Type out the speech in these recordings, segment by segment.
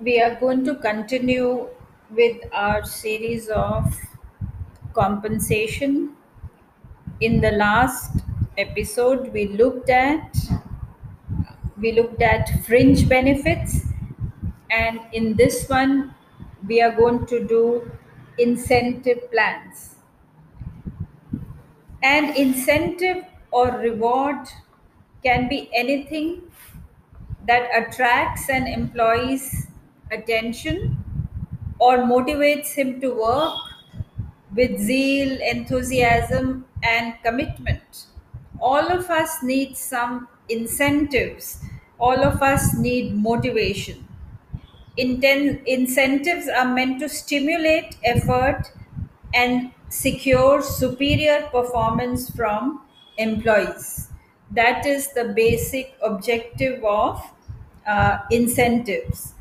We are going to continue with our series of compensation. In the last episode, we looked at we looked at fringe benefits, and in this one, we are going to do incentive plans. An incentive or reward can be anything that attracts an employee's attention or motivates him to work with zeal, enthusiasm, and commitment. All of us need some incentives, all of us need motivation. Inten- incentives are meant to stimulate effort and secure superior performance from employees. That is the basic objective of uh, incentives.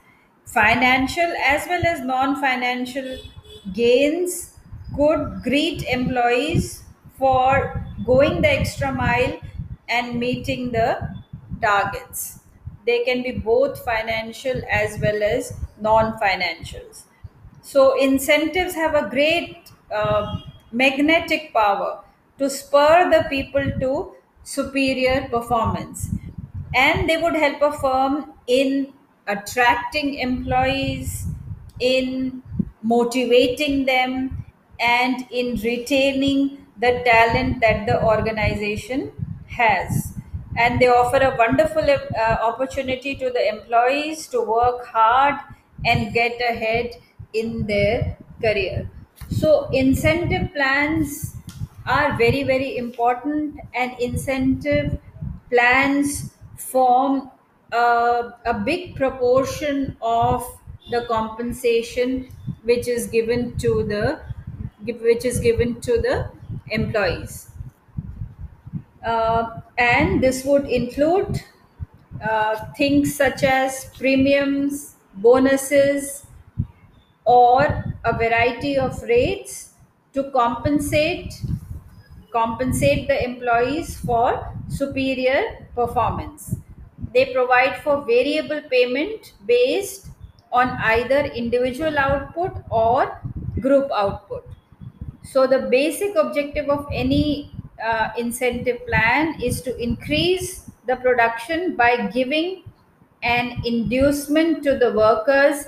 Financial as well as non financial gains could greet employees for going the extra mile and meeting the targets. They can be both financial as well as non financials. So, incentives have a great uh, magnetic power to spur the people to superior performance. And they would help a firm in attracting employees, in motivating them, and in retaining the talent that the organization has. And they offer a wonderful uh, opportunity to the employees to work hard and get ahead in their career. So incentive plans are very very important and incentive plans form a, a big proportion of the compensation which is given to the which is given to the employees uh, and this would include uh, things such as premiums, bonuses, or a variety of rates to compensate compensate the employees for superior performance. They provide for variable payment based on either individual output or group output. So, the basic objective of any uh, incentive plan is to increase the production by giving an inducement to the workers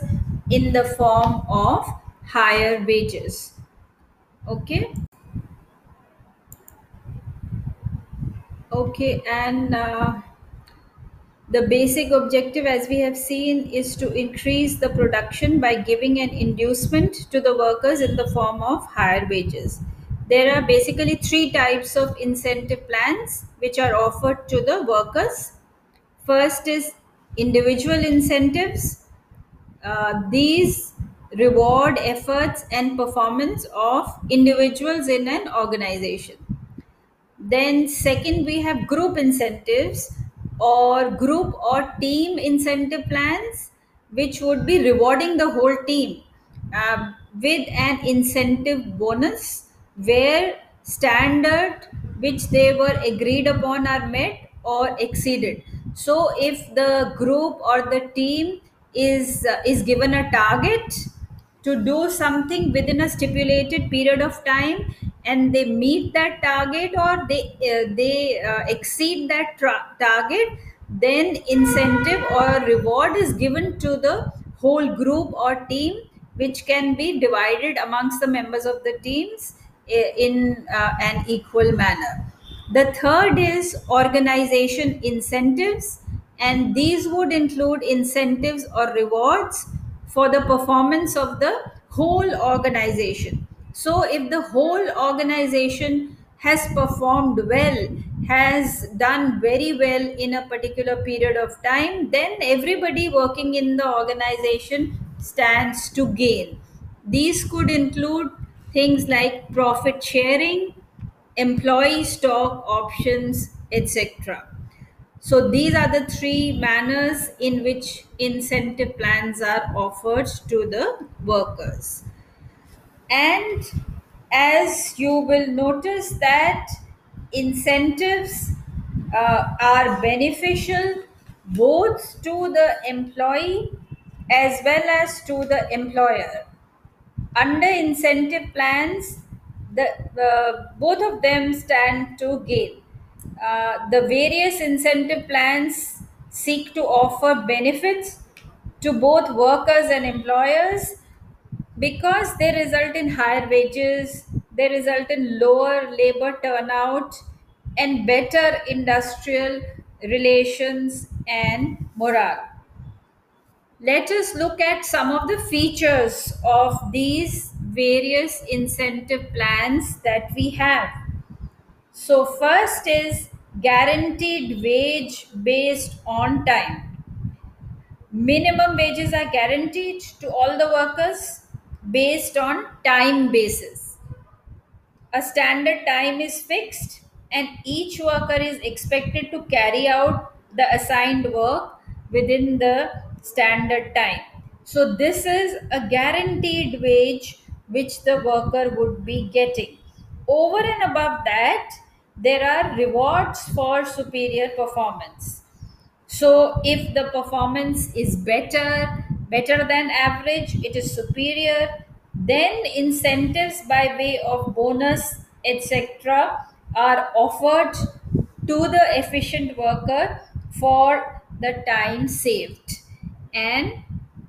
in the form of higher wages. Okay. Okay, and uh, the basic objective, as we have seen, is to increase the production by giving an inducement to the workers in the form of higher wages. There are basically three types of incentive plans which are offered to the workers. First is individual incentives. Uh, these reward efforts and performance of individuals in an organization. Then, second, we have group incentives or group or team incentive plans, which would be rewarding the whole team uh, with an incentive bonus where standard which they were agreed upon are met or exceeded. So, if the group or the team is uh, is given a target to do something within a stipulated period of time and they meet that target or they uh, they uh, exceed that tra- target then incentive or reward is given to the whole group or team which can be divided amongst the members of the teams in uh, an equal manner. The third is organization incentives and these would include incentives or rewards for the performance of the whole organization. So, if the whole organization has performed well, has done very well in a particular period of time, then everybody working in the organization stands to gain. These could include things like profit sharing, employee stock options, etc. So these are the three manners in which incentive plans are offered to the workers. And as you will notice that incentives uh, are beneficial both to the employee as well as to the employer. Under incentive plans, the uh, both of them stand to gain. Uh, the various incentive plans seek to offer benefits to both workers and employers because they result in higher wages, they result in lower labor turnout, and better industrial relations and morale. Let us look at some of the features of these various incentive plans that we have. So, first is guaranteed wage based on time. Minimum wages are guaranteed to all the workers based on time basis. A standard time is fixed, and each worker is expected to carry out the assigned work within the standard time. So, this is a guaranteed wage which the worker would be getting. Over and above that, there are rewards for superior performance. So, if the performance is better, better than average, it is superior, then incentives by way of bonus, etc., are offered to the efficient worker for the time saved. And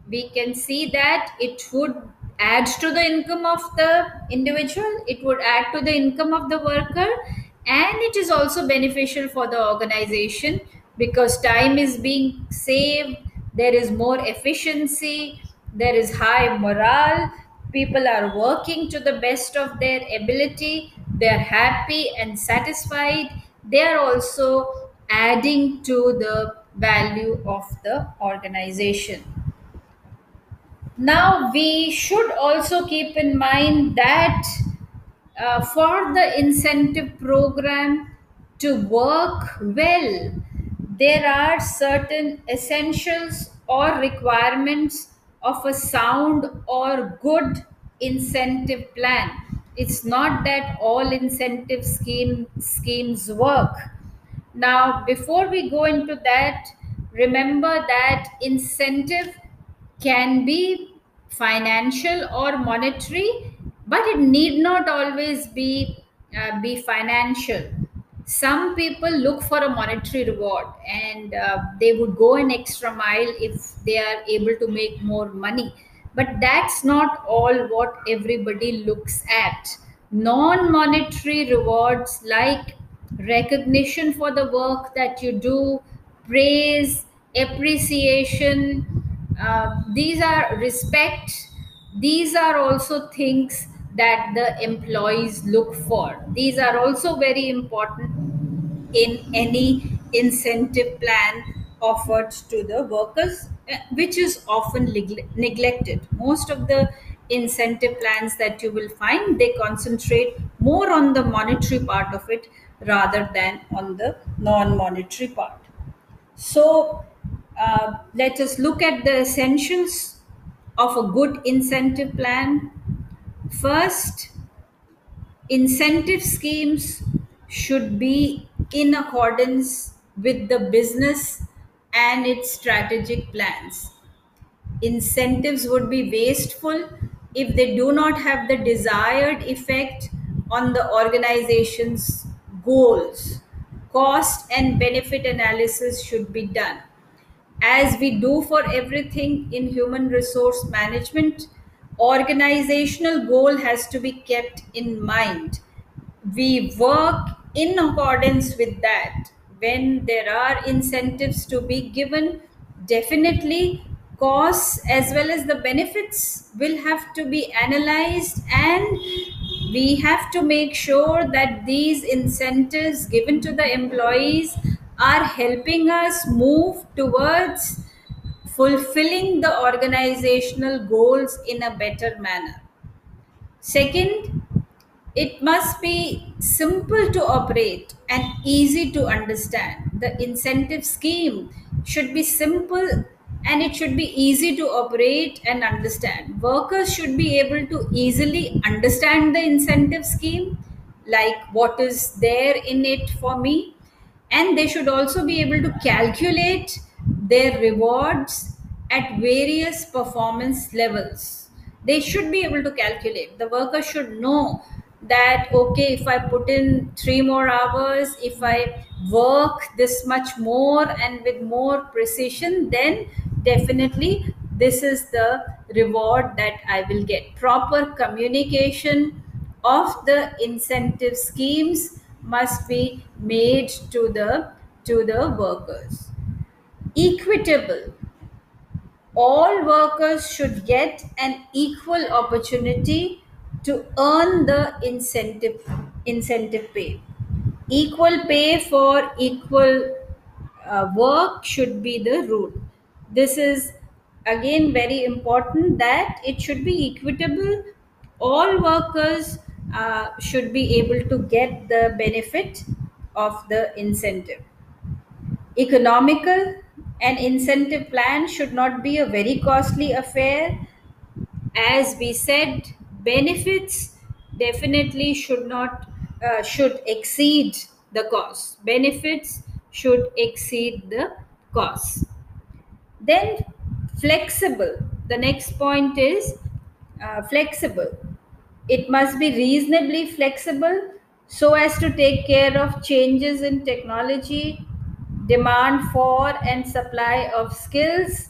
we can see that it would add to the income of the individual, it would add to the income of the worker, and it is also beneficial for the organization because time is being saved, there is more efficiency, there is high morale, people are working to the best of their ability, they are happy and satisfied, they are also adding to the value of the organization. Now, we should also keep in mind that uh, for the incentive program to work well, there are certain essentials or requirements of a sound or good incentive plan. It's not that all incentive scheme, schemes work. Now, before we go into that, remember that incentive can be financial or monetary, but it need not always be uh, be financial. Some people look for a monetary reward, and uh, they would go an extra mile if they are able to make more money. But that's not all what everybody looks at. Non monetary rewards like recognition for the work that you do, praise, appreciation, uh, these are respect, these are also things that the employees look for. These are also very important in any incentive plan offered to the workers, eh, which is often negle- neglected. Most of the incentive plans that you will find they concentrate more on the monetary part of it rather than on the non-monetary part so uh, let us look at the essentials of a good incentive plan first incentive schemes should be in accordance with the business and its strategic plans. Incentives would be wasteful if they do not have the desired effect on the organization's goals. Cost and benefit analysis should be done. As we do for everything in human resource management, organizational goal has to be kept in mind. We work in accordance with that. When there are incentives to be given definitely costs as well as the benefits will have to be analyzed and we have to make sure that these incentives given to the employees are helping us move towards fulfilling the organizational goals in a better manner second it must be simple to operate and easy to understand. The incentive scheme should be simple and it should be easy to operate and understand. Workers should be able to easily understand the incentive scheme, like what is there in it for me, and they should also be able to calculate their rewards at various performance levels. They should be able to calculate. The worker should know that, okay, if I put in three more hours, if I work this much more and with more precision, then definitely this is the reward that I will get. Proper communication of the incentive schemes must be made to the to the workers equitable. All workers should get an equal opportunity to earn the incentive incentive pay. Equal pay for equal uh, work should be the rule. This is again very important that it should be equitable. All workers uh, should be able to get the benefit of the incentive. Economical an incentive plan should not be a very costly affair. As we said benefits definitely should not uh, should exceed the cost. Benefits should exceed the cost. Then flexible. The next point is uh, flexible. It must be reasonably flexible so as to take care of changes in technology demand for and supply of skills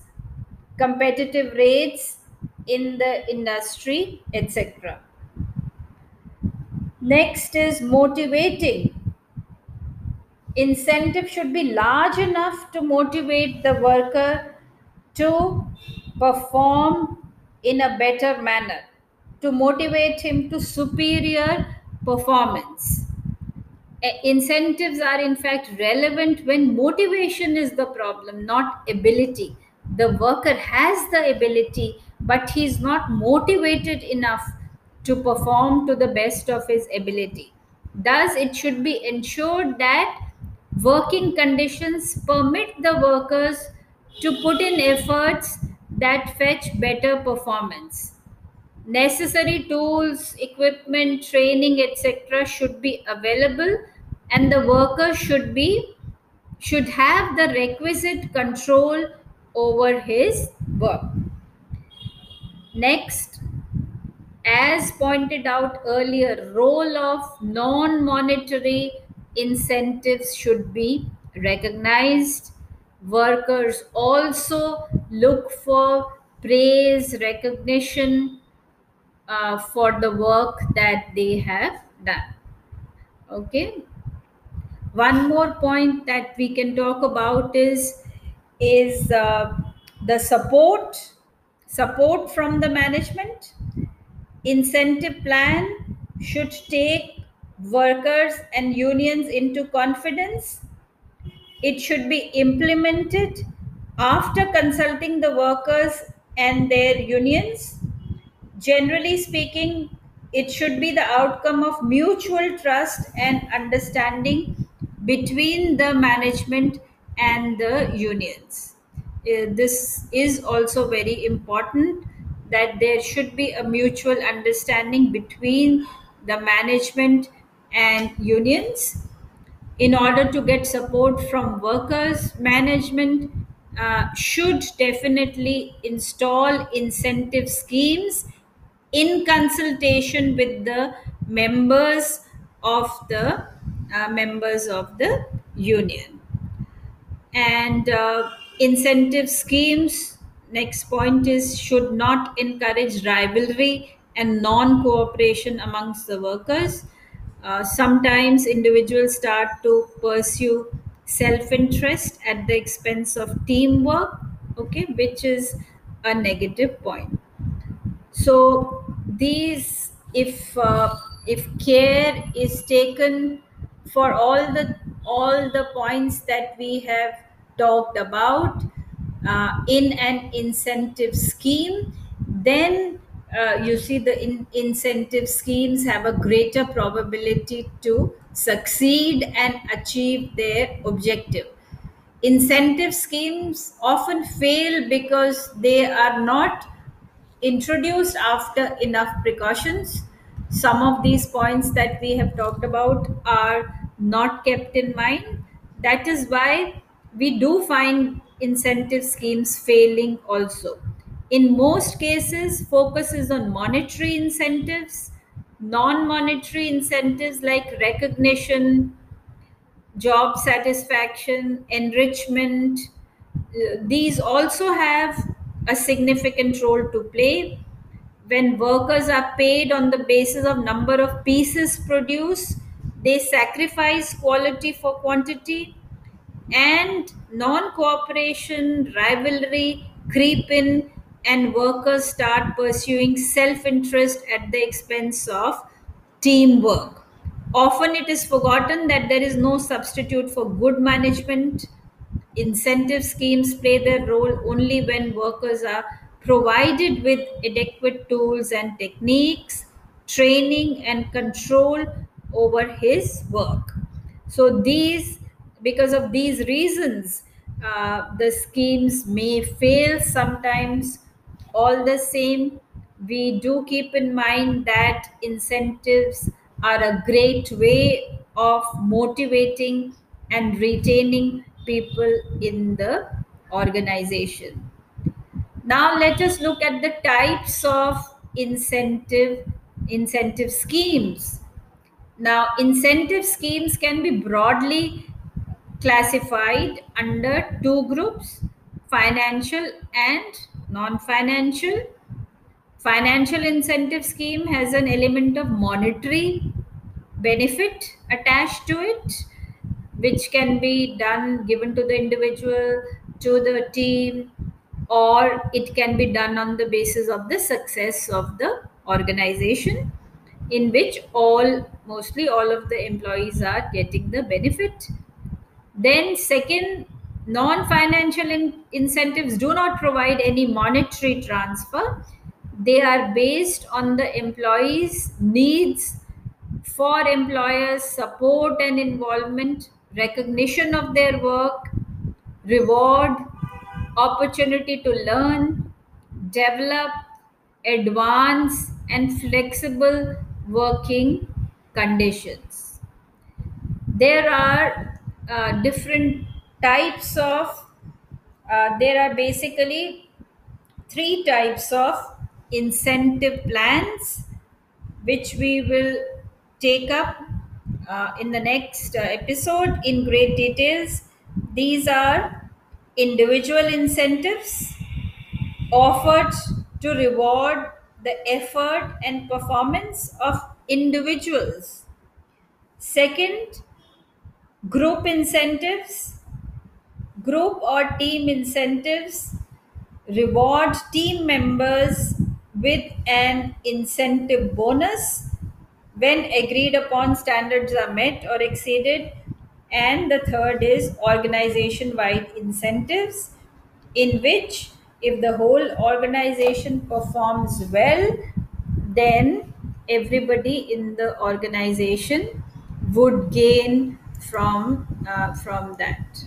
competitive rates in the industry etc next is motivating incentive should be large enough to motivate the worker to perform in a better manner, to motivate him to superior performance. Incentives are in fact relevant when motivation is the problem, not ability. The worker has the ability, but he is not motivated enough to perform to the best of his ability. Thus, it should be ensured that working conditions permit the workers to put in efforts that fetch better performance. Necessary tools, equipment, training, etc., should be available, and the worker should be should have the requisite control over his work. Next, as pointed out earlier, role of non-monetary incentives should be recognized. Workers also look for praise, recognition uh, for the work that they have done. Okay. One more point that we can talk about is is uh, the support support from the management. Incentive plan should take workers and unions into confidence. It should be implemented after consulting the workers and their unions. Generally speaking it should be the outcome of mutual trust and understanding between the management and the unions. Uh, this is also very important that there should be a mutual understanding between the management and unions in order to get support from workers. Management uh, should definitely install incentive schemes in consultation with the members of the members of the union. And uh, incentive schemes next point is should not encourage rivalry and non-cooperation amongst the workers. Uh, sometimes individuals start to pursue self-interest at the expense of teamwork okay which is a negative point. So these if uh, if care is taken for all the all the points that we have talked about uh, in an incentive scheme then uh, you see the in- incentive schemes have a greater probability to succeed and achieve their objective incentive schemes often fail because they are not introduced after enough precautions. Some of these points that we have talked about are not kept in mind. That is why we do find incentive schemes failing also. In most cases, focus is on monetary incentives, non monetary incentives like recognition, job satisfaction, enrichment. Uh, These also have a significant role to play. When workers are paid on the basis of number of pieces produced, they sacrifice quality for quantity and non cooperation, rivalry creep in, and workers start pursuing self interest at the expense of teamwork. Often it is forgotten that there is no substitute for good management. Incentive schemes play their role only when workers are provided with adequate tools and techniques, training, and control over his work. So, these, because of these reasons, uh, the schemes may fail sometimes. All the same, we do keep in mind that incentives are a great way of motivating and retaining people in the organization. Now let us look at the types of incentive incentive schemes. Now incentive schemes can be broadly classified under two groups financial and non financial financial incentive scheme has an element of monetary benefit attached to it which can be done given to the individual to the team or it can be done on the basis of the success of the organization in which all mostly all of the employees are getting the benefit then, second, non financial in- incentives do not provide any monetary transfer. They are based on the employees' needs for employers' support and involvement, recognition of their work, reward, opportunity to learn, develop, advance, and flexible working conditions. There are uh, different types of uh, there are basically three types of incentive plans which we will take up uh, in the next uh, episode in great details. These are individual incentives offered to reward the effort and performance of individuals. Second group incentives. Group or team incentives reward team members with an incentive bonus when agreed upon standards are met or exceeded. And the third is organization wide incentives in which if the whole organization performs well then everybody in the organization would gain from uh, from that